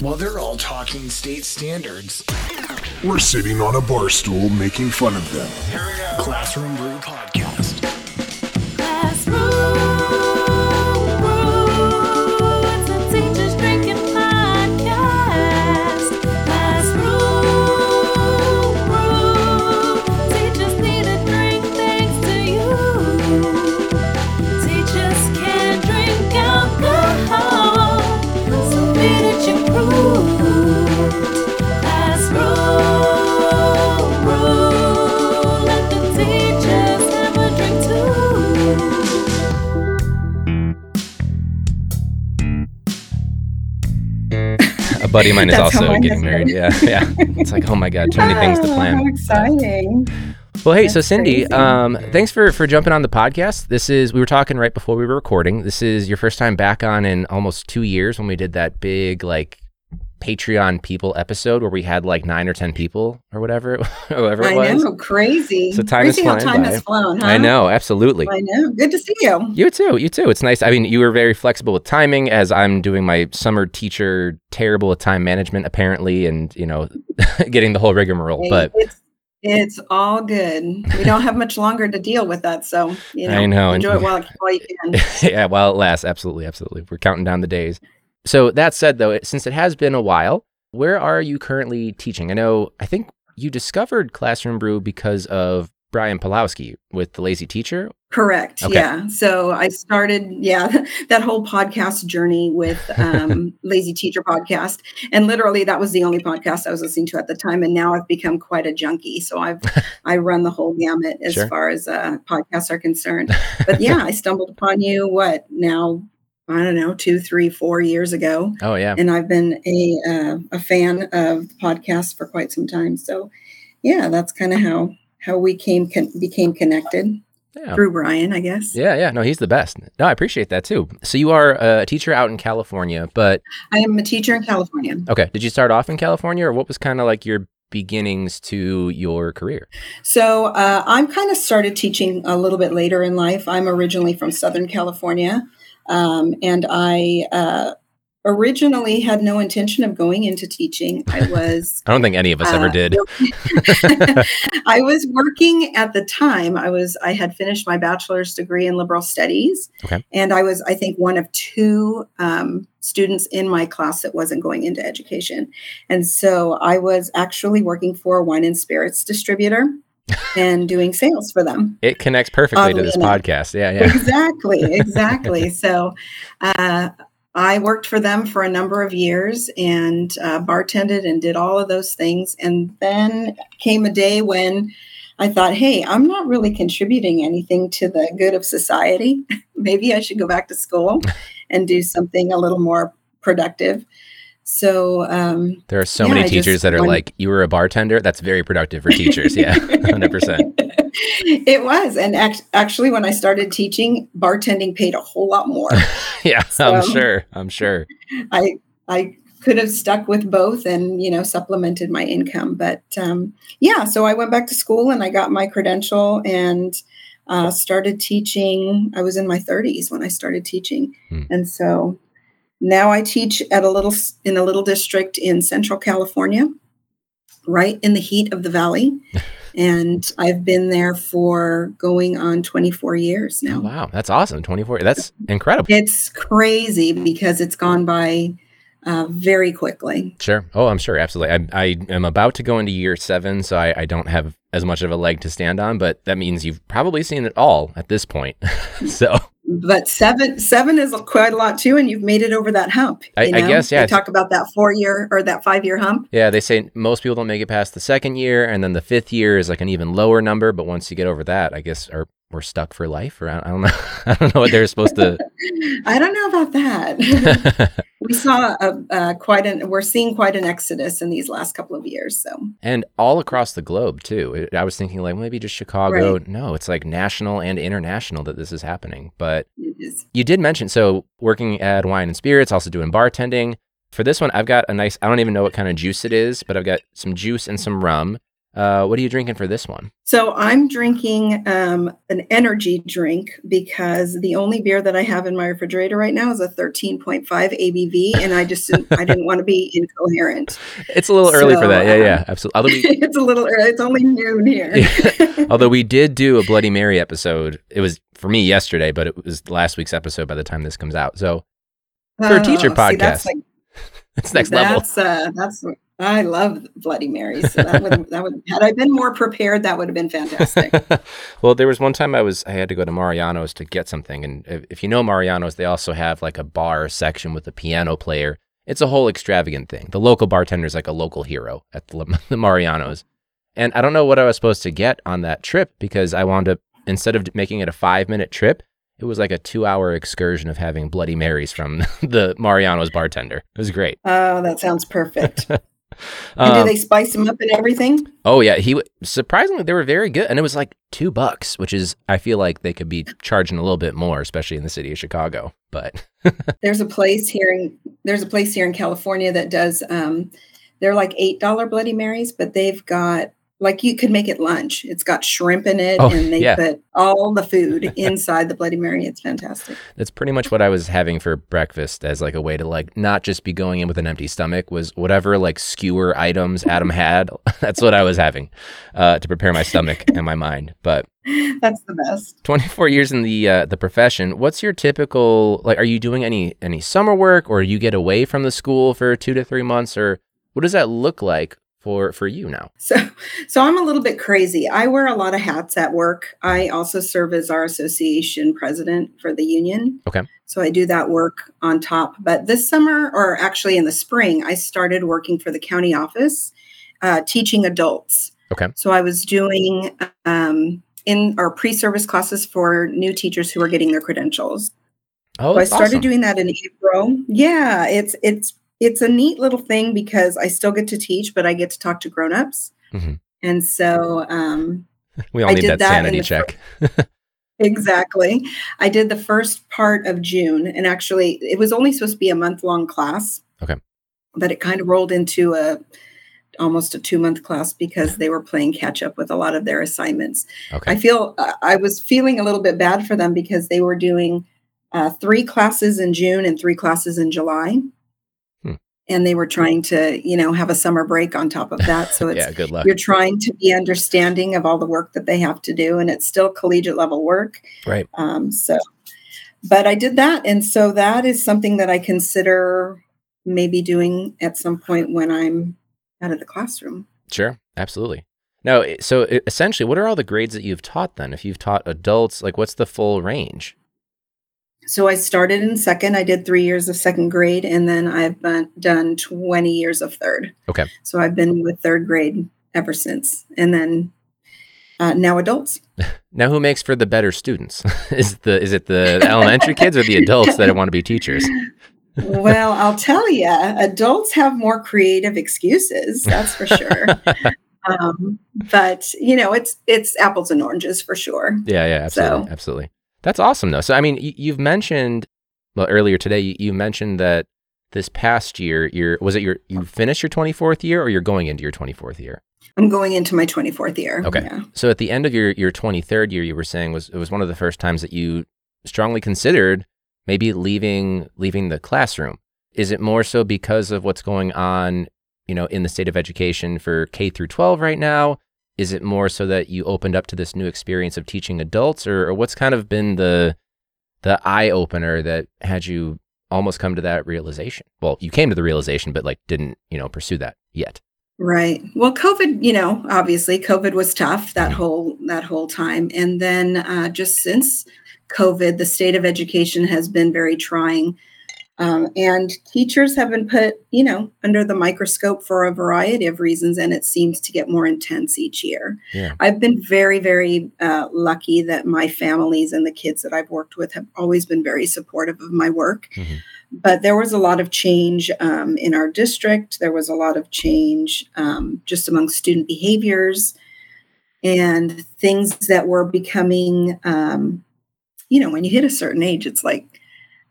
While they're all talking state standards, We're sitting on a bar stool making fun of them. Classroom Brew Podcast. Buddy of mine is also getting married. Yeah, yeah. It's like, oh my god, too many things to plan. How exciting. Well, hey, so Cyndi, um, thanks for for jumping on the podcast. This is we were talking right before we were recording. This is your first time back on in almost two years when we did that big like Patreon people episode where we had like nine or ten people or whatever, whoever it I was. know, crazy. So time is crazy how flying time by. has flown, huh? I know, absolutely. I know. Good to see you. You too. You too. It's nice. I mean, you were very flexible with timing as I'm doing my summer teacher, terrible with time management, apparently, and you know, getting the whole rigmarole. Hey, But it's it's all good. We don't have much longer to deal with that, so you know, I know, and- enjoy it while, while you can. yeah, while it lasts, absolutely, absolutely. We're counting down the days. So that said, though, it- since it has been a while, where are you currently teaching? I know, I think you discovered Classroom Brew because of Brian Pulowski with the Lazy Teacher. Correct. Okay. Yeah. So I started, yeah, that whole podcast journey with um, Lazy Teacher Podcast, and literally that was the only podcast I was listening to at the time. And now I've become quite a junkie. So I've I run the whole gamut as Sure. far as uh, podcasts are concerned. But yeah, I stumbled upon you. What now? I don't know, two, three, four years ago, Oh yeah, and I've been a uh, a fan of podcasts for quite some time. So yeah, that's kind of how how we came con- became connected yeah. through Brian, I guess. Yeah, yeah, no, he's the best. No, I appreciate that too. So you are a teacher out in California, but I am a teacher in California. okay, did you start off in California, or what was kind of like your beginnings to your career? So uh, I'm kind of started teaching a little bit later in life. I'm originally from Southern California, um, and I uh, originally had no intention of going into teaching. I was I don't think any of us ever Uh, did. I was working at the time. I was I had finished my bachelor's degree in liberal studies, Okay. and I was I think one of two um, students in my class that wasn't going into education, and so I was actually working for a wine and spirits distributor and doing sales for them. It connects perfectly to this enough. podcast. Yeah, yeah. Exactly, exactly. so. Uh, I worked for them for a number of years and uh, bartended and did all of those things. And then came a day when I thought, hey, I'm not really contributing anything to the good of society. Maybe I should go back to school and do something a little more productive. So, um, There are so Yeah, many I teachers that are like, you were a bartender. That's very productive for teachers. Yeah, 100%. it was. And act- actually, when I started teaching, bartending paid a whole lot more. Yeah, I'm sure. I'm sure. I I could have stuck with both and you know supplemented my income, but um, yeah. So I went back to school and I got my credential and uh, started teaching. I was in my 30s when I started teaching, Hmm. and so now I teach at a little in a little district in Central California, right in the heat of the valley. And I've been there for going on 24 years now. Wow. That's awesome. 24. That's incredible. It's crazy because it's gone by uh, very quickly. Sure. Oh, I'm sure. Absolutely. I, I am about to go into year seven, so I, I don't have as much of a leg to stand on, but that means you've probably seen it all at this point. so But seven seven is quite a lot too, and you've made it over that hump. I- I guess, yeah, They talk about that four year or that five year hump. yeah, they say most people don't make it past the second year, and then the fifth year is like an even lower number. But once you get over that, I guess are we're stuck for life, or I I don't know. I don't know what they're supposed to. I don't know about that. we saw a, uh, quite an we're seeing quite an exodus in these last couple of years. So and all across the globe too. It- I was thinking like maybe just Chicago. Right. No, it's like national and international that this is happening. But is you did mention so working at Wine and Spirits, also doing bartending. For this one, I've got a nice. I don't even know what kind of juice it is, but I've got some juice and some rum. Uh, what are you drinking for this one? So I'm drinking um, an energy drink because the only beer that I have in my refrigerator right now is a 13.5 ABV, and I just didn't, I didn't want to be incoherent. It's a little early for that. Yeah, yeah, absolutely. Although we, it's a little early. It's only noon here. although we did do a Bloody Mary episode. It was for me yesterday, but it was last week's episode by the time this comes out. So For a teacher Oh, see, that's podcast. like- it's next level. that's, Uh, that's I love Bloody Marys. So that would that would had I been more prepared, that would have been fantastic. well, there was one time I was I had to go to Mariano's to get something, and if, if you know Mariano's, they also have like a bar section with a piano player. It's a whole extravagant thing. The local bartender's like a local hero at the, the Mariano's, and I don't know what I was supposed to get on that trip because I wound up instead of making it a five minute trip, it was like a two hour excursion of having Bloody Marys from the Mariano's bartender. It was great. Oh, that sounds perfect. And do Um, they spice them up and everything? Oh yeah, he surprisingly they were very good, and it was like two bucks, which is I feel like they could be charging a little bit more, especially in the city of Chicago. But There's a place here in there's a place here in California that does um they're like eight dollar Bloody Marys, but they've got like you could make it lunch. It's got shrimp in it Oh, and they yeah. put all the food inside the Bloody Mary. It's fantastic. that's pretty much what I was having for breakfast as like a way to like not just be going in with an empty stomach. Was whatever like skewer items Adam had. that's what I was having uh, to prepare my stomach and my mind. But That's the best. 24 years in the uh, the profession. What's your typical like? Are you doing any any summer work, or you get away from the school for two to three months, or what does that look like for for you now? So, so I'm a little bit crazy. I wear a lot of hats at work. I also serve as our association president for the union. Okay. So I do that work on top. But this summer, or actually in the spring, I started working for the county office, uh, teaching adults. Okay. So I was doing um, in our pre-service classes for new teachers who are getting their credentials. Oh, So I started awesome. doing that in April. Yeah, it's it's it's a neat little thing because I still get to teach, but I get to talk to grown-ups. Mhm. And so um We all I need that, that sanity fir- check. exactly. I did the first part of June and actually it was only supposed to be a month-long class. Okay. But it kind of rolled into a almost a 2-month class because they were playing catch up with a lot of their assignments. Okay. I feel uh, I was feeling a little bit bad for them because they were doing uh, three classes in June and three classes in July. And they were trying to, you know, have a summer break on top of that. So it's yeah, good luck. you're trying to be understanding of all the work that they have to do, and it's still collegiate level work. Right. Um, so, but I did that, and so that is something that I consider maybe doing at some point when I'm out of the classroom. Sure. Absolutely. Now, i- so essentially, what are all the grades that you've taught then? If you've taught adults, like what's the full range? So I started in second. I did three years of second grade, and then I've been, done 20 years of third. Okay. So I've been with third grade ever since, and then uh, now adults. Now, who makes for the better students? is the is it the elementary kids or the adults that want to be teachers? well, I'll tell you, adults have more creative excuses. That's for sure. um, but you know, it's it's apples and oranges for sure. Yeah, yeah, absolutely, So- absolutely. That's awesome, though. So, I mean, you've mentioned well earlier today. You, you mentioned that this past year, you're was it your you finished your twenty fourth year, or you're going into your twenty fourth year? I'm going into my 24th year. Okay. Yeah. So, at the end of your your twenty third year, you were saying was it was one of the first times that you strongly considered maybe leaving leaving the classroom. Is it more so because of what's going on, you know, in the state of education for K through twelve right now? Is it more so that you opened up to this new experience of teaching adults, or, or what's kind of been the the eye opener that had you almost come to that realization? Well, you came to the realization, but like didn't you know pursue that yet? Right. Well, COVID, you know, obviously COVID was tough that Mhm. whole that whole time, and then uh, just since COVID, the state of education has been very trying, um, and teachers have been put, you know, under the microscope for a variety of reasons, and it seems to get more intense each year. Yeah. I've been very, very uh, lucky that my families and the kids that I've worked with have always been very supportive of my work Mhm. but there was a lot of change um, in our district. There was a lot of change um, just among student behaviors and things that were becoming, um, you know, when you hit a certain age, it's like,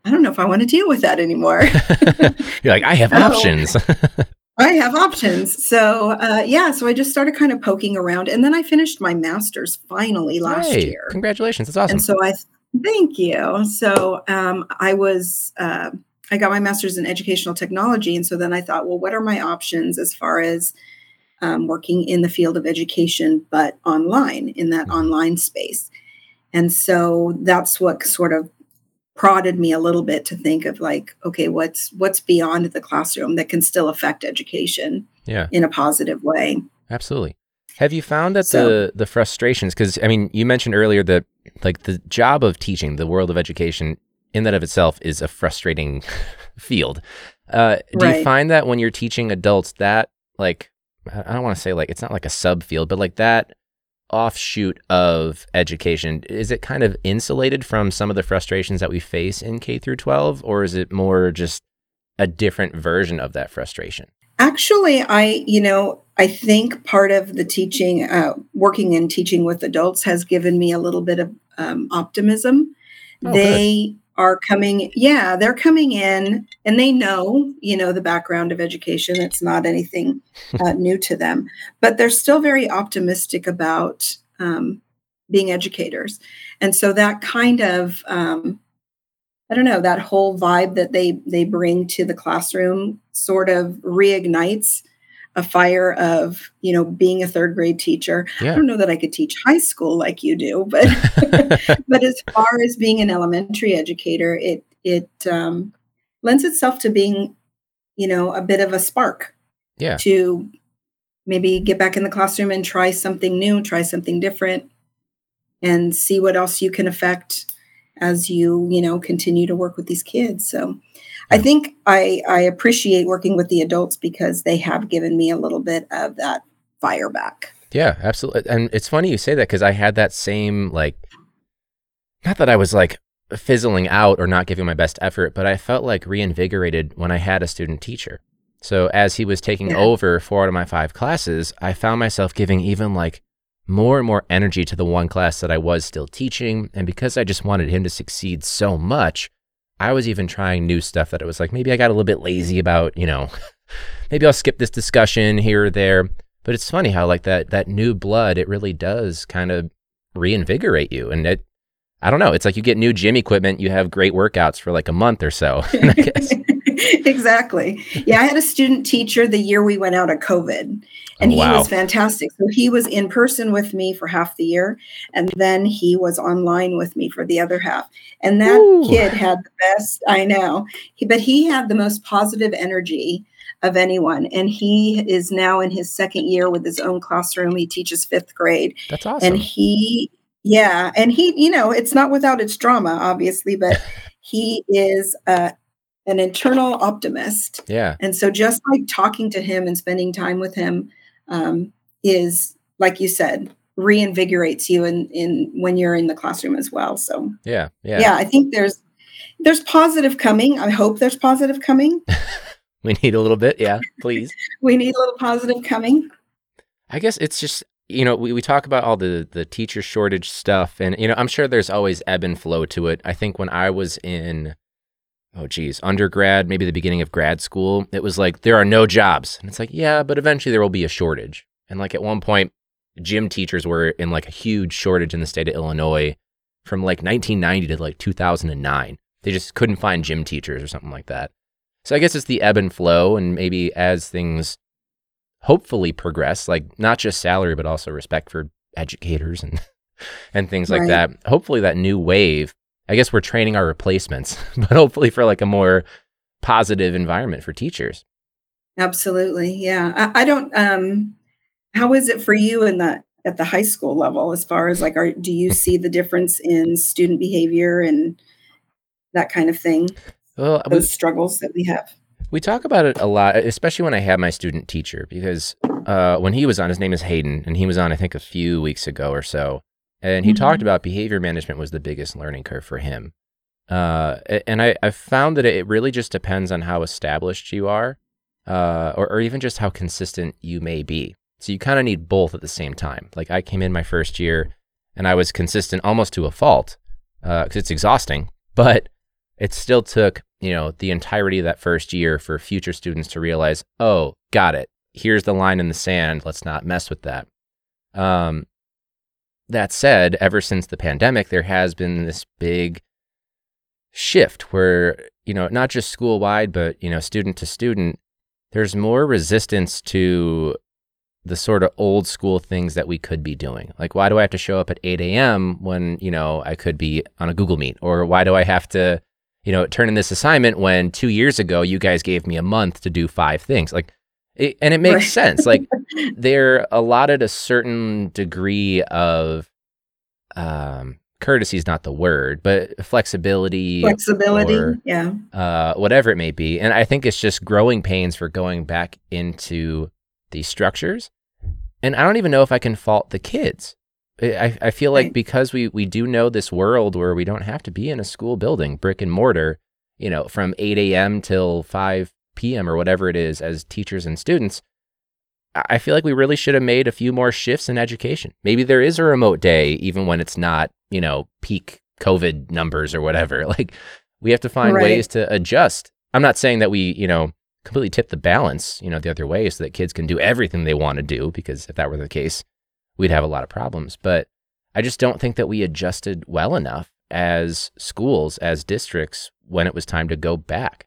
I don't know if I want to deal with that anymore. You're like, I have Oh. options. I have options. So uh, yeah, so I just started kind of poking around, and then I finished my master's finally last Hey, year. Congratulations. That's awesome. And so I thank you. So um, I was uh, I got my master's in educational technology, and so then I thought, well, what are my options as far as um, working in the field of education, but online in that Mhm. online space? And so that's what sort of prodded me a little bit to think of like, okay, what's what's beyond the classroom that can still affect education yeah, in a positive way? absolutely. Have you found that So- the the frustrations because I mean, you mentioned earlier that like the job of teaching, the world of education in that of itself is a frustrating field. Uh, do you find that when you're teaching adults that like I don't want to say like it's not like a subfield, but like that offshoot of education is it kind of insulated from some of the frustrations that we face in K through 12 or is it more just a different version of that frustration? Actually, I, you know, I think part of the teaching, uh, working and teaching with adults has given me a little bit of um, optimism. Oh, they are coming, yeah, they're coming in and they know, you know, the background of education. It's not anything uh, new to them, but they're still very optimistic about um, being educators. And so that kind of, um, I don't know, that whole vibe that they they bring to the classroom sort of reignites a fire of, you know, being a third grade teacher. I don't know that I could teach high school like you do, but but as far as being an elementary educator, it it um, lends itself to being, you know, a bit of a spark yeah. to maybe get back in the classroom and try something new, try something different, and see what else you can affect as you you know continue to work with these kids. So. I hmm. think I, I appreciate working with the adults because they have given me a little bit of that fire back. Yeah, absolutely. And it's funny you say that because I had that same like, not that I was like fizzling out or not giving my best effort, but I felt like reinvigorated when I had a student teacher. So as he was taking Yeah. over four out of my five classes, I found myself giving even like more and more energy to the one class that I was still teaching. And because I just wanted him to succeed so much, I was even trying new stuff that it was like, maybe I got a little bit lazy about, you know, maybe I'll skip this discussion here or there. But it's funny how like that that new blood, it really does kind of reinvigorate you. And it I don't know, it's like you get new gym equipment, you have great workouts for like a month or so. Exactly. Yeah, I had a student teacher the year we went out of COVID, oh, and Oh, he was fantastic. So he was in person with me for half the year, and then he was online with me for the other half. And that Ooh. kid had the best, I know, he, but he had the most positive energy of anyone. And he is now in his second year with his own classroom. He teaches fifth grade. That's awesome. And he, yeah, and he, you know, it's not without its drama, obviously, but he is uh, an internal optimist. yeah. And so just like talking to him and spending time with him um, is, like you said, reinvigorates you in, in when you're in the classroom as well. So Yeah. yeah. Yeah. I think there's there's positive coming. I hope there's positive coming. We need a little bit. Yeah. Please. We need a little positive coming. I guess it's just you know we, we talk about all the the teacher shortage stuff and you know I'm sure there's always ebb and flow to it. I think when I was in oh geez undergrad maybe the beginning of grad school it was like there are no jobs and it's like yeah but eventually there will be a shortage and like at one point gym teachers were in like a huge shortage in the state of Illinois from like 1990 to like 2009. They just couldn't find gym teachers or something like that. So I guess it's the ebb and flow and maybe as things hopefully progress, like not just salary, but also respect for educators and and things like Right. that. Hopefully that new wave, I guess we're training our replacements, but hopefully for like a more positive environment for teachers. Absolutely. Yeah. I, I don't um how is it for you in the at the high school level as far as like are do you see the difference in student behavior and that kind of thing? Well, we, Those struggles that we have. We talk about it a lot, especially when I have my student teacher, because uh, when he was on, his name is Hayden, and he was on, I think, a few weeks ago or so. And he talked Mhm. about behavior management was the biggest learning curve for him. Uh, and I, I found that it really just depends on how established you are, uh, or, or even just how consistent you may be. So you kind of need both at the same time. Like I came in my first year and I was consistent almost to a fault because it's exhausting, but it still took you know, the entirety of that first year for future students to realize, oh, got it. Here's the line in the sand. Let's not mess with that. Um, that said, ever since the pandemic, there has been this big shift where, you know, not just school wide, but, you know, student to student, there's more resistance to the sort of old school things that we could be doing. Like, why do I have to show up at 8 a.m. when, you know, I could be on a Google Meet? Or why do I have to, you know, turn in this assignment when two years ago you guys gave me a month to do five things? Like, it, and it makes Right. sense. Like, they're allotted a certain degree of um, courtesy is not the word, but flexibility, Flexibility. or yeah. uh, whatever it may be. And I think it's just growing pains for going back into these structures. And I don't even know if I can fault the kids. I, I- feel like Right. because we, we do know this world where we don't have to be in a school building, brick and mortar, you know, from 8 a.m. till 5 p.m. or whatever it is as teachers and students. I I feel like we really should have made a few more shifts in education. Maybe there is a remote day, even when it's not, you know, peak COVID numbers or whatever. Like we have to find Right. ways to adjust. I'm not saying that we, you know, completely tip the balance, you know, the other way so that kids can do everything they want to do, because if that were the case, we'd have a lot of problems. But I just don't think that we adjusted well enough as schools, as districts, when it was time to go back.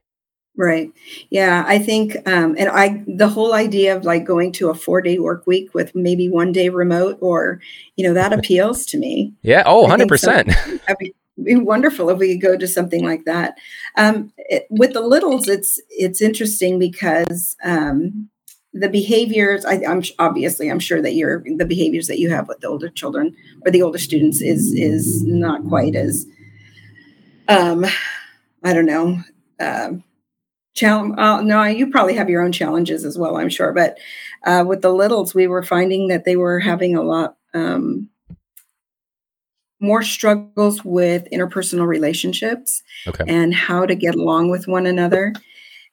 Right. Yeah, I think, um, and I, the whole idea of like going to a four day work week with maybe one day remote or, you know, that appeals to me. Yeah. Oh, 100%. That'd be, be wonderful if we could go to something like that. Um, it, with the littles, it's, it's interesting because, um, the behaviors, I, I'm obviously, I'm sure that you're the behaviors that you have with the older children or the older students is, is not quite as, um, I don't know, um, challenge. Uh, no, you probably have your own challenges as well, I'm sure. But uh, with the littles, we were finding that they were having a lot um, more struggles with interpersonal relationships okay. and how to get along with one another.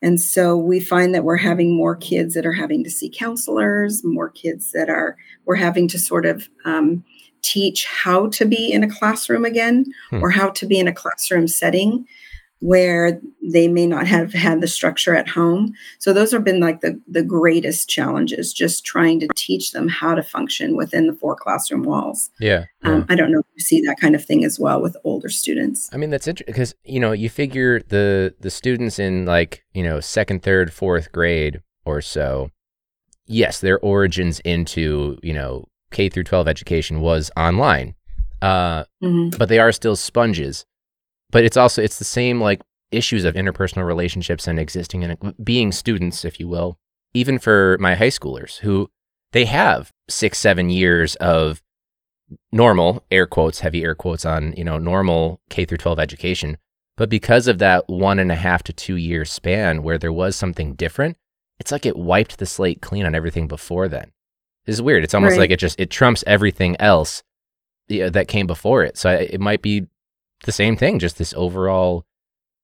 And so we find that we're having more kids that are having to see counselors, more kids that are, we're having to sort of um, teach how to be in a classroom again Hmm. or how to be in a classroom setting where they may not have had the structure at home. So those have been like the, the greatest challenges, just trying to teach them how to function within the four classroom walls. Yeah. yeah. Um, I don't know if you see that kind of thing as well with older students. I mean that's interesting because you know you figure the the students in like you know second, third, fourth grade or so, yes, their origins into you know K through twelve education was online, uh, Mhm. but they are still sponges. But it's also it's the same like issues of interpersonal relationships and existing and being students, if you will. Even for my high schoolers who they have six, seven years of normal air quotes, heavy air quotes on you know normal K through twelve education, but because of that one and a half to two year span where there was something different, it's like it wiped the slate clean on everything before then. This is weird. It's almost Right. like it just it trumps everything else that came before it. So it might be the same thing, just this overall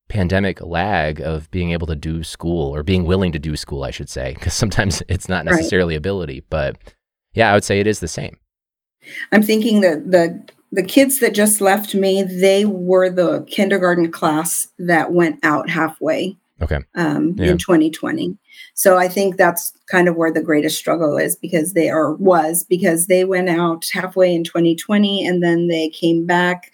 pandemic lag of being able to do school or being willing to do school, I should say, because sometimes it's not Right. necessarily ability, but yeah, I would say it is the same. I'm thinking that the the kids that just left me, they were the kindergarten class that went out halfway Okay. um, Yeah. in 2020. So I think that's kind of where the greatest struggle is because they are was because they went out halfway in 2020 and then they came back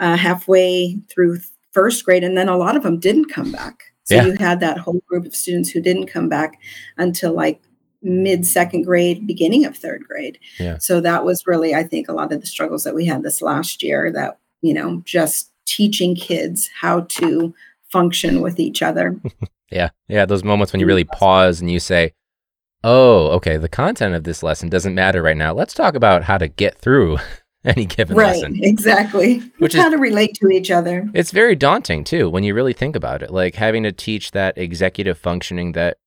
uh, halfway through first grade and then a lot of them didn't come back. So Yeah. you had that whole group of students who didn't come back until like mid second grade, beginning of third grade. Yeah. So that was really, I think, a lot of the struggles that we had this last year that, you know, just teaching kids how to function with each other. Yeah. Yeah. Those moments when you really pause and you say, oh, okay, the content of this lesson doesn't matter right now. Let's talk about how to get through any given right. lesson. Exactly. Which how is- to relate to each other. It's very daunting too when you really think about it. Like having to teach that executive functioning that,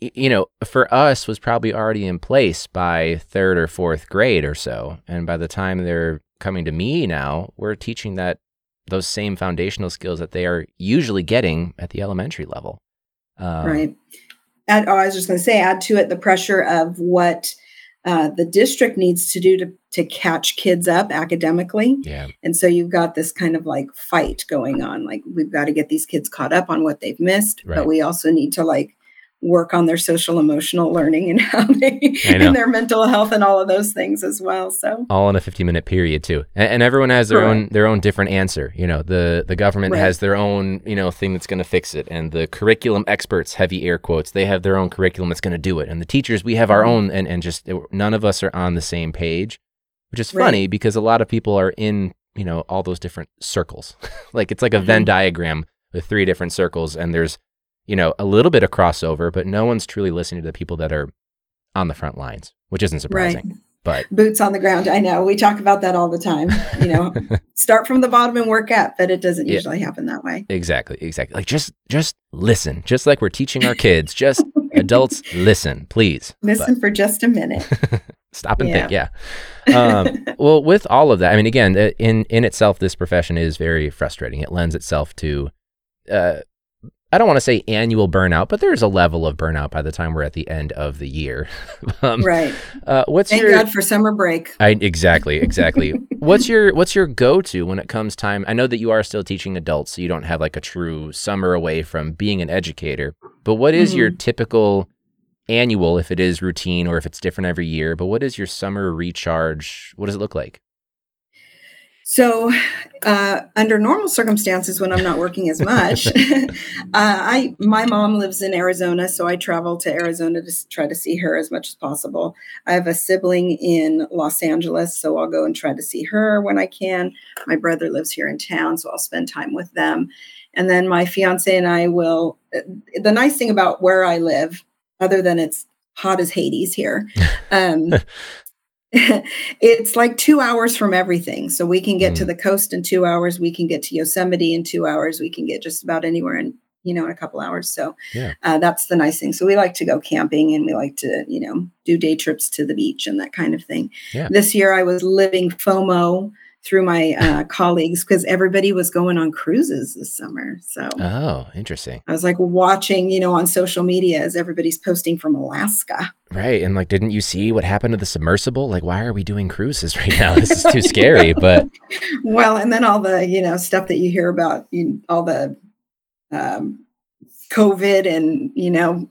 you know, for us was probably already in place by third or fourth grade or so. And by the time they're coming to me now, we're teaching that those same foundational skills that they are usually getting at the elementary level. Um, right. Add, oh, I was just going to say, add to it the pressure of what uh, the district needs to do to to catch kids up academically. Yeah. And so you've got this kind of like fight going on. Like we've got to get these kids caught up on what they've missed, Right. but we also need to like work on their social emotional learning and how they and their mental health and all of those things as well. So all in a 15 minute period too and, and everyone has their own their own different answer you know the the government Right. has their own you know thing that's going to fix it and the curriculum experts heavy air quotes they have their own curriculum that's going to do it and the teachers we have our Mm-hmm. own and and just none of us are on the same page which is Right. funny because a lot of people are in you know all those different circles like it's like a venn Mhm. diagram with three different circles and there's you know a little bit of crossover but no one's truly listening to the people that are on the front lines which isn't surprising right. but Boots on the ground. I know. We talk about that all the time. You know, start from the bottom and work up, but it doesn't Yeah. usually happen that way. Exactly, exactly. Like just just listen, just like we're teaching our kids. Just adults listen, please. Listen for just a minute. Stop and think. Yeah. Um, well, with all of that, I mean, again, in in itself, this profession is very frustrating. It lends itself to, uh, I don't want to say annual burnout, but there's a level of burnout by the time we're at the end of the year. um, right. uh, what's Thank your God for summer break. I exactly, exactly. what's your what's your go to when it comes time? I know that you are still teaching adults, so you don't have like a true summer away from being an educator. But what is your typical annual, if it is routine or if it's different every year? But what is your summer recharge? What does it look like? So, uh, under normal circumstances, when I'm not working as much, uh, I my mom lives in Arizona, so I travel to Arizona to try to see her as much as possible. I have a sibling in Los Angeles, so I'll go and try to see her when I can. My brother lives here in town, so I'll spend time with them. And then my fiance and I will. uh, The nice thing about where I live, other than it's hot as Hades here, um, it's like two hours from everything. So we can get to Mm. the coast in two hours. We can get to Yosemite in two hours. We can get just about anywhere in you know in a couple hours. So Yeah. uh, that's the nice thing. So we like to go camping and we like to you know do day trips to the beach and that kind of thing. Yeah. This year I was living FOMO through my uh, colleagues because everybody was going on cruises this summer. So. Oh, interesting. I was like watching, you know, on social media as everybody's posting from Alaska. Right. And like, didn't you see what happened to the submersible? Like, why are we doing cruises right now? This is too scary. But Well, and then all the you know stuff that you hear about, you, all the um, COVID and you know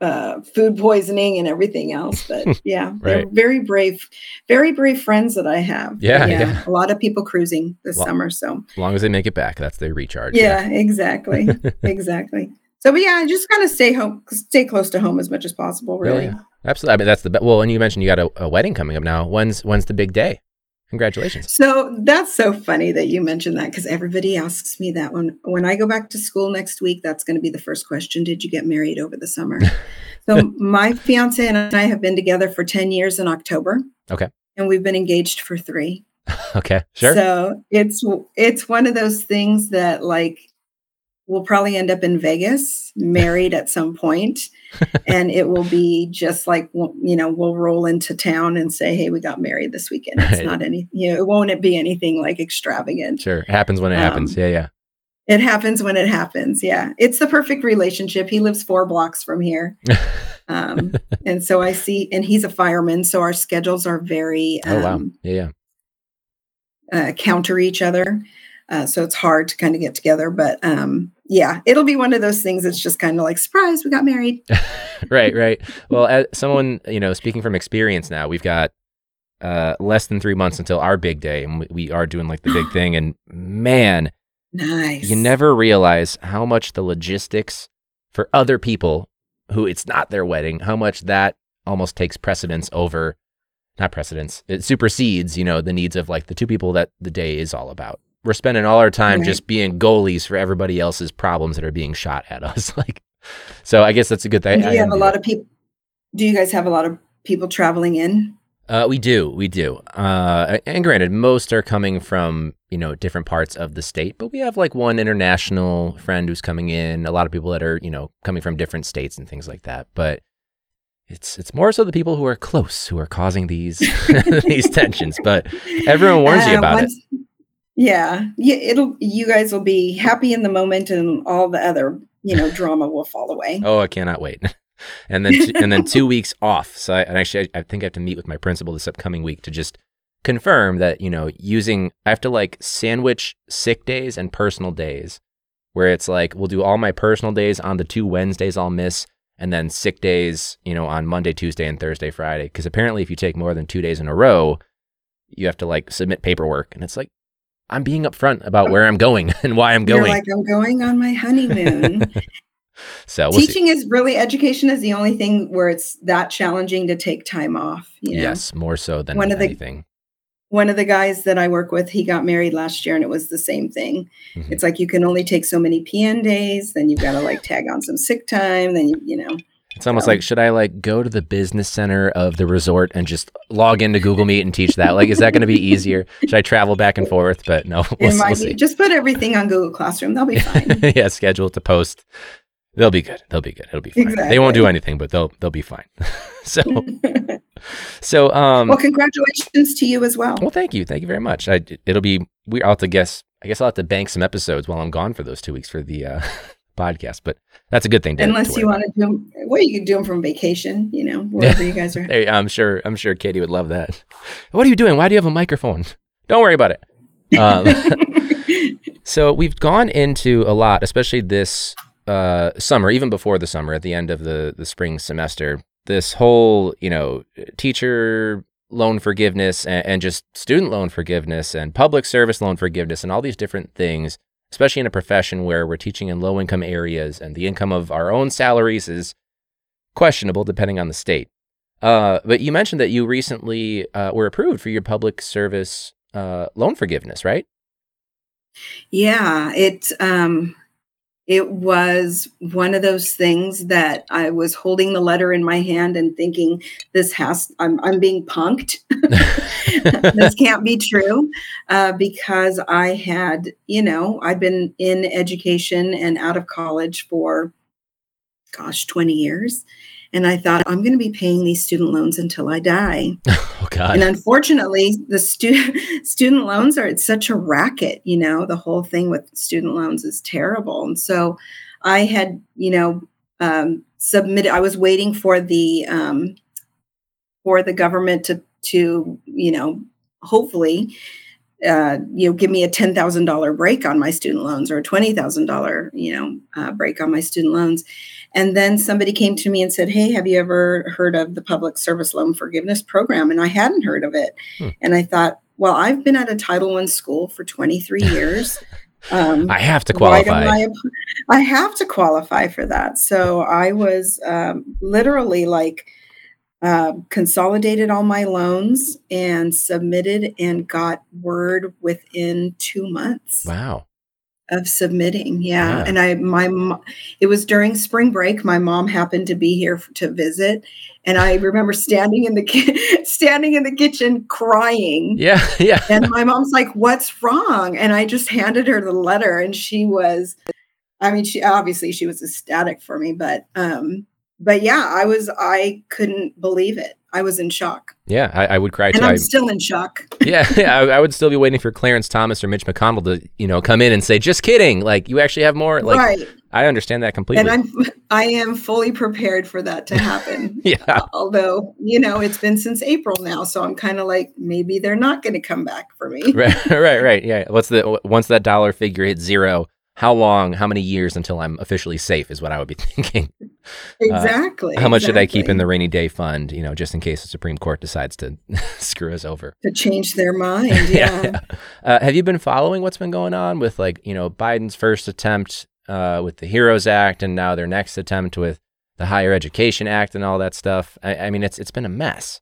uh, food poisoning and everything else. But yeah, they're Right. very brave, very brave friends that I have. But Yeah, yeah. a lot of people cruising this summer. So as long as they make it back, that's their recharge. yeah, exactly, exactly. So, but yeah, just kind of stay home, stay close to home as much as possible. Yeah, Really. yeah. Absolutely. I mean, that's the be- well. And you mentioned you got a, a wedding coming up now. When's when's the big day? Congratulations. So that's so funny that you mentioned that because everybody asks me that when when I go back to school next week. That's going to be the first question: Did you get married over the summer? so my fiance and I have been together for ten years in October. Okay. and we've been engaged for three. Okay, sure. So it's it's one of those things that like we'll probably end up in Vegas, married at some point, and it will be just like you know we'll roll into town and say, "Hey, we got married this weekend." It's Right. not any you know it won't it be anything like extravagant. sure. It happens when it happens. Um, Yeah, yeah. It happens when it happens. Yeah, it's the perfect relationship. He lives four blocks from here. Um, and so I see, and he's a fireman, so our schedules are very um, oh wow. Yeah, yeah. uh, counter each other. Uh, so it's hard to kind of get together. But um, yeah, it'll be one of those things that's just kind of like, surprise, we got married. right, right. Well, as someone, you know, speaking from experience now, we've got uh, less than three months until our big day, and we, we are doing like the big thing. And man, Nice. you never realize how much the logistics for other people who it's not their wedding, how much that almost takes precedence over, not precedence, it supersedes, you know, the needs of like the two people that the day is all about. We're spending all our time Right. just being goalies for everybody else's problems that are being shot at us. like, so I guess that's a good thing. Do you have a lot of people? Do you guys have a lot of people traveling in? Uh, we do, we do. Uh, and granted, most are coming from you know different parts of the state, but we have like one international friend who's coming in. A lot of people that are you know coming from different states and things like that. But it's it's more so the people who are close who are causing these these tensions. But everyone warns you Uh, about it. Yeah, yeah. It'll. You guys will be happy in the moment, and all the other, you know, drama will fall away. Oh, I cannot wait. And then t- and then two weeks off. So I, and actually, I, I think I have to meet with my principal this upcoming week to just confirm that, you know, using, I have to like sandwich sick days and personal days where it's like, we'll do all my personal days on the two Wednesdays I'll miss and then sick days, you know, on Monday, Tuesday, and Thursday, Friday. Because apparently, if you take more than two days in a row, you have to like submit paperwork. And it's like, I'm being upfront about where I'm going and why I'm You're going. like, I'm going on my honeymoon. so we'll see. Teaching is really education is the only thing where it's that challenging to take time off. You know? Yes, more so than One of the- anything. One of the guys that I work with, he got married last year and it was the same thing. Mhm. It's like you can only take so many PN days, then you've got to like tag on some sick time, then you, you know. It's almost like, should I like go to the business center of the resort and just log into Google Meet and teach that? Like, is that going to be easier? Should I travel back and forth? But no, we'll, we'll see. just put everything on Google Classroom. They'll be fine. yeah, schedule to post. They'll be good. They'll be good. It'll be fine. They won't do anything, but they'll they'll be fine. so so um well, congratulations to you as well. well thank you. Thank you very much. I it'll be we I'll have to guess I guess I'll have to bank some episodes while I'm gone for those two weeks for the uh podcast, but that's a good thing to Unless you want to do them, well, you can do them from vacation, you know, wherever you guys are. Hey, I'm sure I'm sure Katie would love that. What are you doing? Why do you have a microphone? Don't worry about it. Um, So we've gone into a lot, especially this uh, summer, even before the summer, at the end of the the spring semester. This whole, you know, teacher loan forgiveness and, and just student loan forgiveness and public service loan forgiveness and all these different things, especially in a profession where we're teaching in low income areas and the income of our own salaries is questionable depending on the state. Uh, but you mentioned that you recently uh, were approved for your public service uh, loan forgiveness, right? Yeah, it um it was one of those things that I was holding the letter in my hand and thinking this has I'm I'm being punked. this can't be true uh, because I had, you know, I've been in education and out of college for gosh, 20 years. And I thought I'm going to be paying these student loans until I die. Oh God. And unfortunately, the student student loans are it's such a racket. You know, the whole thing with student loans is terrible. And so, I had you know um, submitted. I was waiting for the um, for the government to to you know hopefully uh, you know give me a ten thousand dollar break on my student loans or a twenty thousand dollar you know uh, break on my student loans. And then somebody came to me and said, Hey, have you ever heard of the Public Service Loan Forgiveness Program? And I hadn't heard of it. Hmm. And I thought, well, I've been at a Title I school for 23 years. Um, I have to qualify. I, I have to qualify for that. So I was um, literally like uh, consolidated all my loans and submitted and got word within two months Wow. of submitting yeah. Yeah. and i my it was during spring break my mom happened to be here to visit and i remember standing in the ki- standing in the kitchen crying Yeah. Yeah. and my mom's like what's wrong and i just handed her the letter and she was i mean she obviously she was ecstatic for me but um but yeah i was i couldn't believe it i was in shock Yeah. I, I would cry too. and i'm I, still in shock yeah. Yeah. I, I would still be waiting for Clarence Thomas or Mitch McConnell to, you know, come in and say, just kidding. Like, you actually have more. Like, right I understand that completely. and i'm i am fully prepared for that to happen yeah. although you know it's been since april now so i'm kind of like maybe they're not going to come back for me Right. Right. Right. Yeah. What's the, once that dollar figure hits zero, how long, how many years until I'm officially safe is what I would be thinking. exactly How much should I keep in the rainy day fund, you know, just in case the Supreme Court decides to screw us over? to change their mind yeah, Uh, have you been following what's been going on with like you know Biden's first attempt uh, with the Heroes Act and now their next attempt with the Higher Education Act and all that stuff? I, I mean, it's it's been a mess.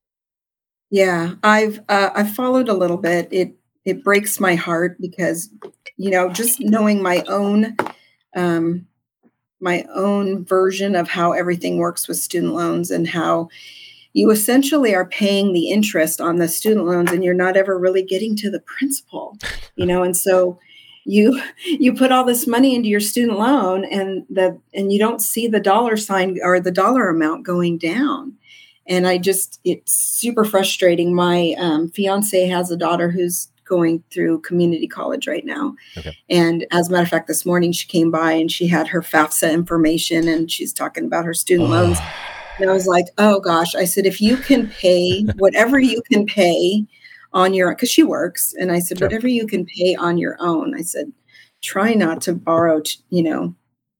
Yeah, I've uh, I've followed a little bit. It it breaks my heart because you know just knowing my own um, my own version of how everything works with student loans and how you essentially are paying the interest on the student loans and you're not ever really getting to the principal you know? And so you you put all this money into your student loan and the and you don't see the dollar sign or the dollar amount going down. And i just it's super frustrating. My um, fiance has a daughter who's going through community college right now Okay. and as a matter of fact this morning she came by and she had her fafsa information and she's talking about her student oh. loans and I was like, oh gosh. I said, if you can pay whatever you can pay on your because she works and i said Sure. whatever you can pay on your own i said try not to borrow t- you know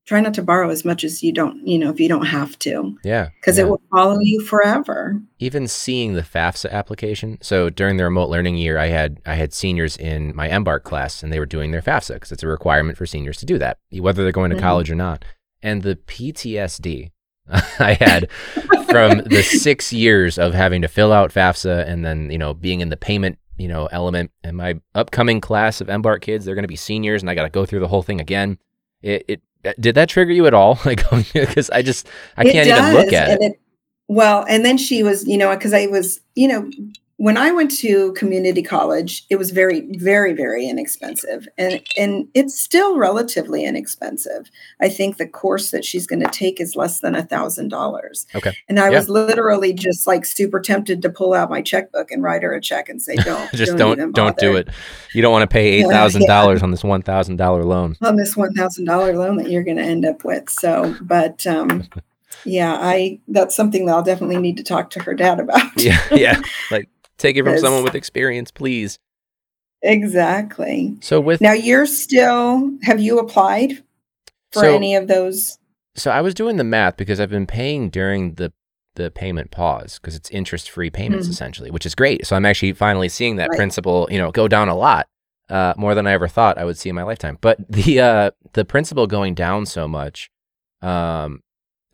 try not to borrow as much as you don't you know if you don't have to Yeah. because yeah. it will follow you forever even seeing the FAFSA application. So during the remote learning year, I had I had seniors in my Embark class, and they were doing their FAFSA because it's a requirement for seniors to do that, whether they're going to Mhm. college or not. And the PTSD I had from the six years of having to fill out FAFSA and then you know being in the payment you know element, and my upcoming class of Embark kids, they're going to be seniors, and I got to go through the whole thing again. It, it did that trigger you at all? Like because I just I It can't even look at it. and Well, and then she was, you know, because I was, you know, when I went to community college, it was very, very, very inexpensive, and and it's still relatively inexpensive. I think the course that she's going to take is less than a thousand dollars. Okay. And I Yeah. was literally just like super tempted to pull out my checkbook and write her a check and say, "Don't, just don't, don't don't, do it. You don't want to pay eight Yeah, thousand dollars on this one thousand dollar loan. on this one thousand dollar loan that you're going to end up with." So, but um, yeah, I that's something that I'll definitely need to talk to her dad about. Yeah, yeah. Like take it from Yes. someone with experience, please. Exactly. So with Now you're still have you applied for So- any of those? so I was doing the math because I've been paying during the the payment pause because it's interest free payments Mhm. essentially, which is great. So I'm actually finally seeing that Right. principal, you know, go down a lot. Uh, more than I ever thought I would see in my lifetime. But the uh, the principal going down so much, um,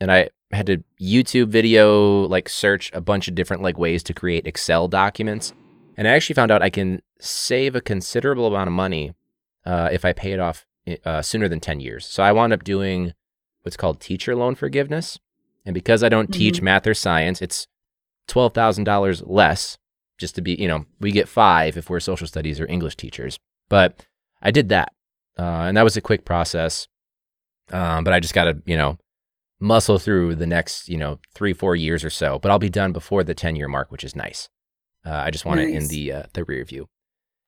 and I had to YouTube video like search a bunch of different like ways to create Excel documents, and I actually found out I can save a considerable amount of money uh, if I pay it off uh, sooner than ten years. So I wound up doing what's called teacher loan forgiveness, and because I don't teach math or science, it's twelve thousand dollars less. Just to be, you know, we get five if we're social studies or English teachers. But I did that, uh, and that was a quick process. Um, but I just got to, you know, muscle through the next, you know, three, four years or so. But I'll be done before the 10 year mark, which is nice. Uh, I just want it in the uh, the rear view.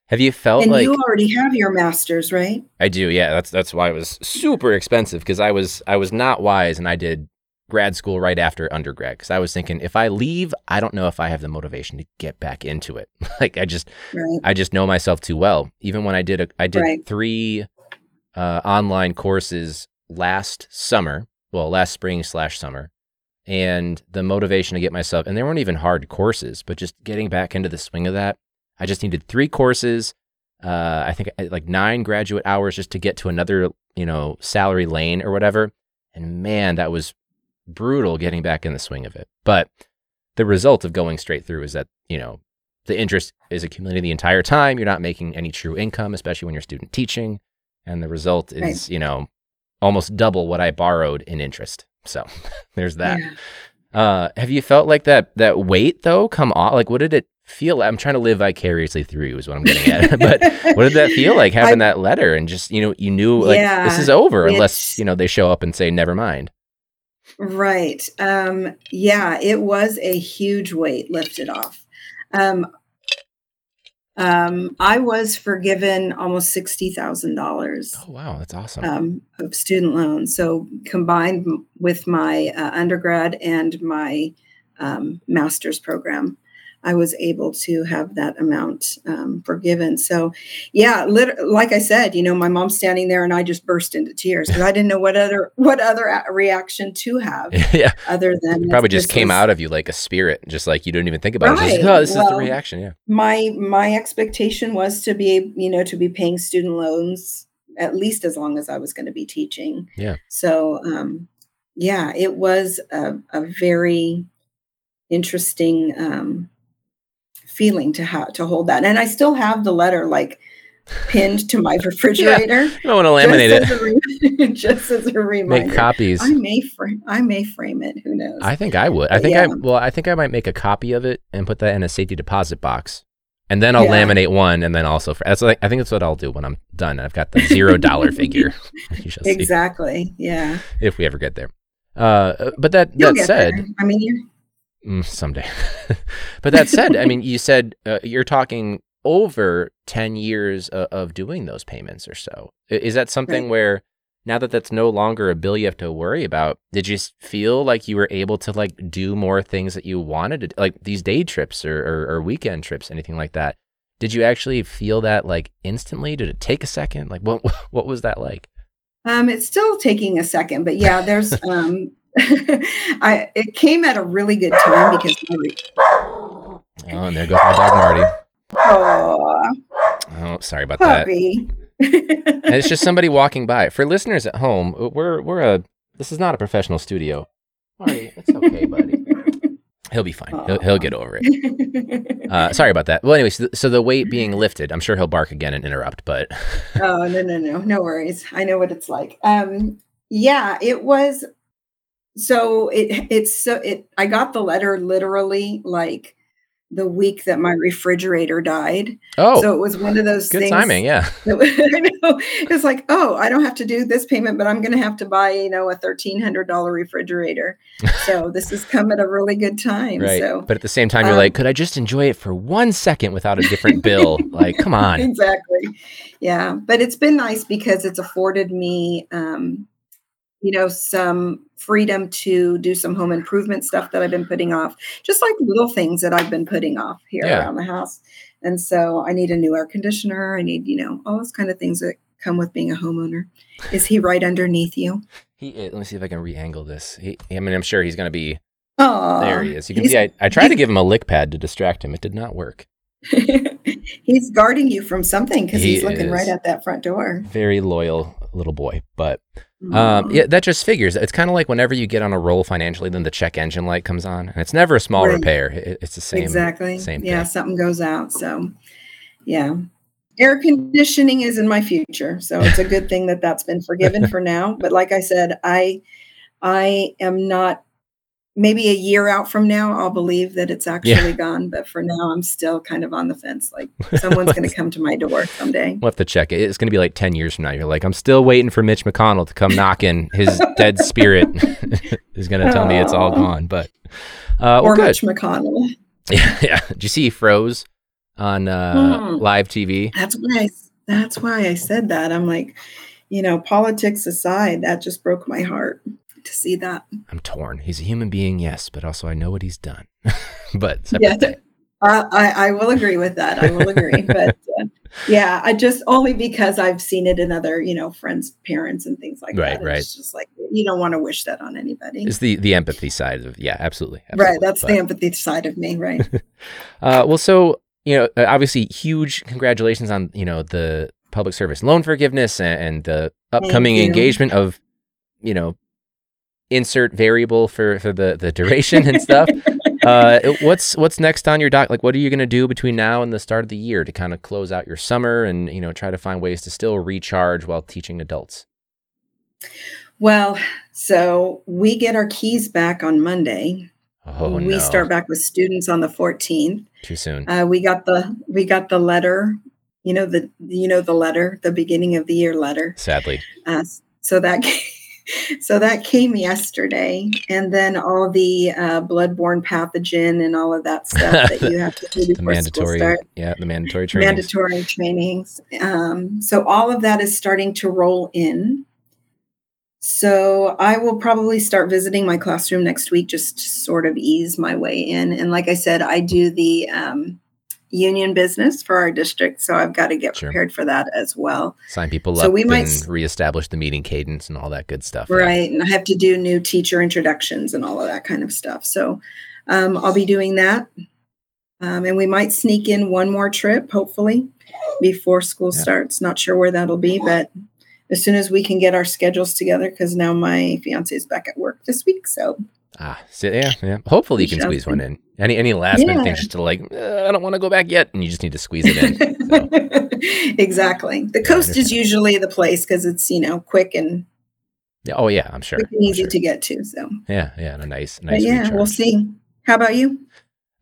Have you felt and like you already have your masters, right? I do? Yeah, that's that's why it was super expensive because I was I was not wise and I did grad school right after undergrad because I was thinking if I leave, I don't know if I have the motivation to get back into it. like I just Right. I just know myself too well. Even when I did a, I did Right. three uh, online courses last summer, well, last spring slash summer, and the motivation to get myself, and they weren't even hard courses, but just getting back into the swing of that. I just needed three courses. Uh, I think like nine graduate hours just to get to another, you know, salary lane or whatever. And man, that was brutal getting back in the swing of it. But the result of going straight through is that, you know, the interest is accumulating the entire time. You're not making any true income, especially when you're student teaching. And the result is, Right. you know, almost double what I borrowed in interest. So there's that. Yeah. Uh, have you felt like that that weight though come off? Like, what did it feel? like? I'm trying to live vicariously through you, is what I'm getting at. but what did that feel like having I- that letter and just you know you knew like this is over unless you know they show up and say never mind. Right. Um, yeah, it was a huge weight lifted off. Um, um, I was forgiven almost sixty thousand dollars Oh wow, that's awesome. um, of student loans. So combined m- with my uh, undergrad and my um, master's program, I was able to have that amount um, forgiven. So, yeah, lit- like I said, you know, my mom's standing there, and I just burst into tears because I didn't know what other what other reaction to have yeah, other than it probably just came was- out of you like a spirit, just like you didn't even think about it. Just oh, this is the reaction. Yeah. My my expectation was to be, you know, to be paying student loans at least as long as I was going to be teaching. Yeah. So, um, yeah, it was a, a very interesting um, feeling to have to hold that, and I still have the letter like pinned to my refrigerator. I want to laminate just it. Re- just as a reminder. Make copies. I may frame. I may frame it. Who knows? I think I would. I think I well, I think I might make a copy of it and put that in a safety deposit box, and then I'll Yeah. laminate one, and then also for, that's like I think that's what I'll do when I'm done. I've got the zero dollar figure. Shall see exactly. Yeah. if we ever get there. Uh, but that You'll that said, there. I mean, mm, someday. but that said, I mean, you said uh, you're talking over ten years of, of doing those payments or so. Is that something Right. where now that that's no longer a bill you have to worry about, did you feel like you were able to like do more things that you wanted to, like these day trips or, or, or weekend trips, anything like that? Did you actually feel that like instantly? Did it take a second? Like what what was that like? Um, it's still taking a second, but yeah, there's um, I it came at a really good time because Oh, and there goes my dog Marty. oh, Oh, sorry about that. puppy. And it's just somebody walking by. For listeners at home, we're we're a this is not a professional studio. Marty, it's okay, buddy. He'll be fine. He'll, he'll get over it. Uh, sorry about that. Well, anyway, so, so the weight being lifted, I'm sure he'll bark again and interrupt, but oh no no no no worries i know what it's like um yeah it was so it it's so it i got the letter literally like the week that my refrigerator died oh, so it was one of those good things timing. Yeah. that was- I know. It's like, oh, I don't have to do this payment, but I'm going to have to buy, you know, a thirteen hundred dollar refrigerator. So this has come at a really good time. Right. So but at the same time, you're um, like, could I just enjoy it for one second without a different bill? like, come on. exactly. Yeah. But it's been nice because it's afforded me, um, you know, some freedom to do some home improvement stuff that I've been putting off, just like little things that I've been putting off here Yeah. around the house. And so I need a new air conditioner. I need, you know, all those kind of things that come with being a homeowner. Is he right underneath you? He, eh, let me see if I can re-angle this. He, I mean, I'm sure he's going to be Oh, there. He is. You can see. I, I tried to give him a lick pad to distract him. It did not work. he's guarding you from something because He he's looking is. right at that front door. Very loyal little boy, but Um, yeah, that just figures. It's kind of like whenever you get on a roll financially, then the check engine light comes on, and it's never a small Right. repair. It- it's the same. exactly. same yeah, thing. something goes out. So, yeah. Air conditioning is in my future, so it's a good thing that that's been forgiven for now. But like I said, I I am not. Maybe a year out from now, I'll believe that it's actually gone. But for now, I'm still kind of on the fence. Like someone's going to come to my door someday. We'll have to check it. It's going to be like ten years from now. You're like, I'm still waiting for Mitch McConnell to come knocking. His dead spirit is going to tell me it's all gone. But uh, or. Mitch McConnell. Yeah, yeah. Did you see he froze on uh, Hmm. live TV? That's why I, that's why I said that. I'm like, you know, politics aside, that just broke my heart to see that. I'm torn. He's a human being, yes, but also I know what he's done. but Yeah. I, I, will agree with that. I will agree, but uh, yeah, I just only because I've seen it in other, you know, friends' parents and things like Right, that. right. It's just like you don't want to wish that on anybody. It's the the empathy side of yeah, absolutely. right, that's But- the empathy side of me, right? Uh, well, so you know, uh, obviously, huge congratulations on you know the public service loan forgiveness and, and the upcoming engagement of you know insert variable for for the the duration and stuff. uh, what's what's next on your doc? Like, what are you going to do between now and the start of the year to kind of close out your summer and you know try to find ways to still recharge while teaching adults? Well, so we get our keys back on Monday. Oh we no, start back with students on the 14th. too soon. Uh, we got the we got the letter, you know the you know the letter, the beginning of the year letter. Sadly, Uh, so that so that came yesterday, and then all the uh, bloodborne pathogen and all of that stuff that you have to do the before school mandatory, start. yeah, the mandatory training. Mandatory trainings. Um, so all of that is starting to roll in. So I will probably start visiting my classroom next week, just to sort of ease my way in. And like I said, I do the um, union business for our district, so I've got to get Sure. prepared for that as well. Sign people So up we might and reestablish the meeting cadence and all that good stuff. yeah. Right. And I have to do new teacher introductions and all of that kind of stuff. So um, I'll be doing that. Um, and we might sneak in one more trip, hopefully, before school Yeah. starts. Not sure where that'll be, but as soon as we can get our schedules together, because now my fiance is back at work this week. So Ah, so yeah, yeah. Hopefully you can squeeze one in. Any any last minute things just to like, uh, I don't want to go back yet, and you just need to squeeze it in. So, exactly. The Yeah, coast is usually the place because it's, you know, quick and, yeah, oh yeah, I'm sure. quick and I'm easy sure. to get to. So, Yeah, yeah, and a nice, but nice. yeah, we'll see. How about you?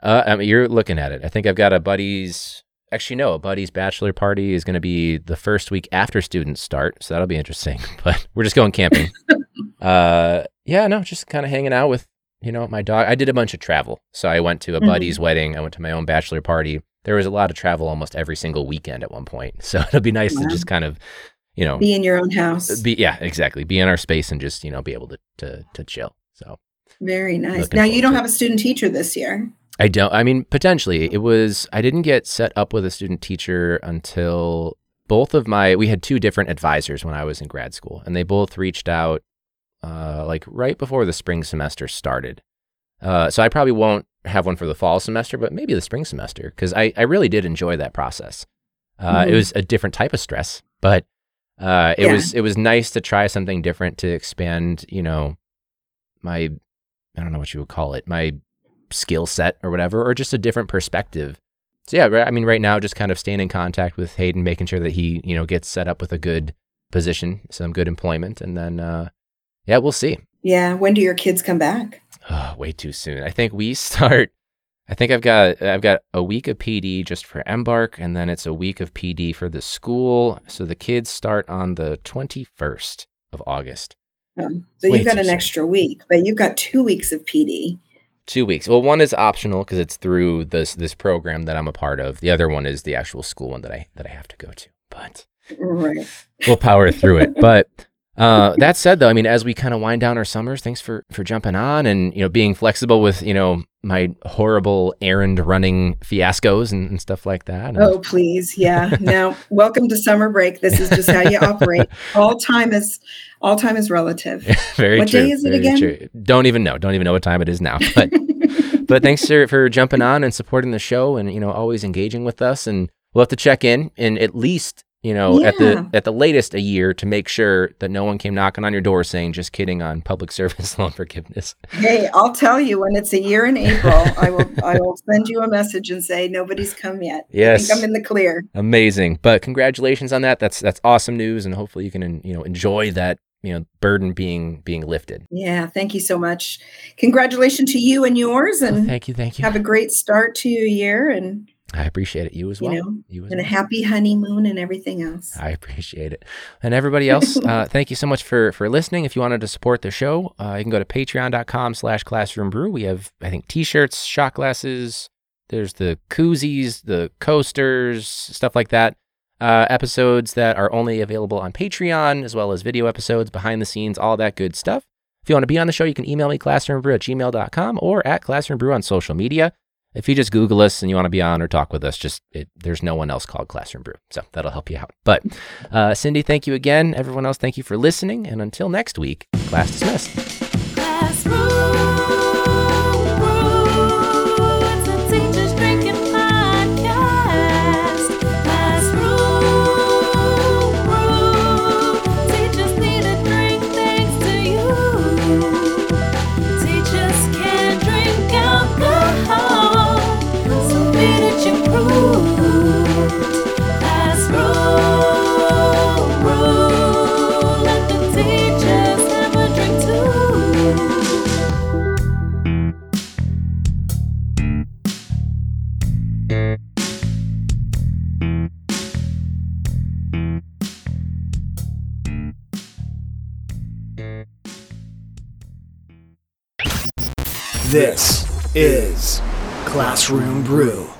Uh, I mean, you're looking at it. I think I've got a buddy's. Actually, no, a buddy's bachelor party is going to be the first week after students start, so that'll be interesting. But we're just going camping. uh, yeah, no, just kind of hanging out with you know my dog. I did a bunch of travel, so I went to a Mhm. buddy's wedding. I went to my own bachelor party. There was a lot of travel almost every single weekend at one point, so it'll be nice to just kind of, you know, Be in your own house. be yeah, exactly, be in our space and just you know be able to to to chill. So Very nice. Looking Now you don't have a student teacher this year. I don't. I mean, potentially, it was. I didn't get set up with a student teacher until both of my. We had two different advisors when I was in grad school, and they both reached out, uh, like right before the spring semester started. Uh, so I probably won't have one for the fall semester, but maybe the spring semester because I I really did enjoy that process. Uh, It Mhm. was a different type of stress, but uh, it Yeah. was it was nice to try something different to expand. You know, my I don't know what you would call it, my skill set or whatever, or just a different perspective. So yeah, I mean, right now, just kind of staying in contact with Hayden, making sure that he, you know, gets set up with a good position, some good employment, and then, uh, yeah, we'll see. Yeah. When do your kids come back? Oh, way too soon. I think we start. I think I've got I've got a week of PD just for Embark, and then it's a week of PD for the school. So the kids start on the twenty first of August. Um, so Way you've got an soon. extra week, but you've got two weeks of PD. Two weeks. Well, one is optional because it's through this this program that I'm a part of. The other one is the actual school one that I that I have to go to. But Right. we'll power through it. But uh, that said, though, I mean, as we kind of wind down our summers, thanks for for jumping on and you know being flexible with you know my horrible errand running fiascos and, and stuff like that. Oh, please. Yeah. Now, welcome to summer break. This is just how you operate. All time is all time is relative. very What true. day is it again? true. Don't even know. Don't even know what time it is now. But but thanks for, for jumping on and supporting the show and you know always engaging with us and we'll have to check in in at least you know at the at the latest a year to make sure that no one came knocking on your door saying just kidding on public service loan forgiveness Hey, I'll tell you when it's a year in April, I will I will send you a message and say nobody's come yet. I Yes. think I'm in the clear. amazing but congratulations on that that's that's awesome news and hopefully you can you know enjoy that you know burden being being lifted Yeah, thank you so much. Congratulations to you and yours and thank you thank you have a great start to your year and i appreciate it you as you well know, you as and a happy honeymoon and everything else. I appreciate it. And everybody else, uh, thank you so much for for listening. If you wanted to support the show, uh, you can go to patreon.com slash classroom brew. We have, I think, t-shirts, shot glasses, there's the koozies, the coasters, stuff like that. Uh, episodes that are only available on Patreon, as well as video episodes, behind the scenes, all that good stuff. If you want to be on the show, you can email me classroombrew at gmail.com or at classroombrew on social media. If you just Google us and you want to be on or talk with us, just it, there's no one else called Classroom Brew, so that'll help you out. But uh, Cyndi, thank you again. Everyone else, thank you for listening. And until next week, class dismissed. This is Classroom Brew.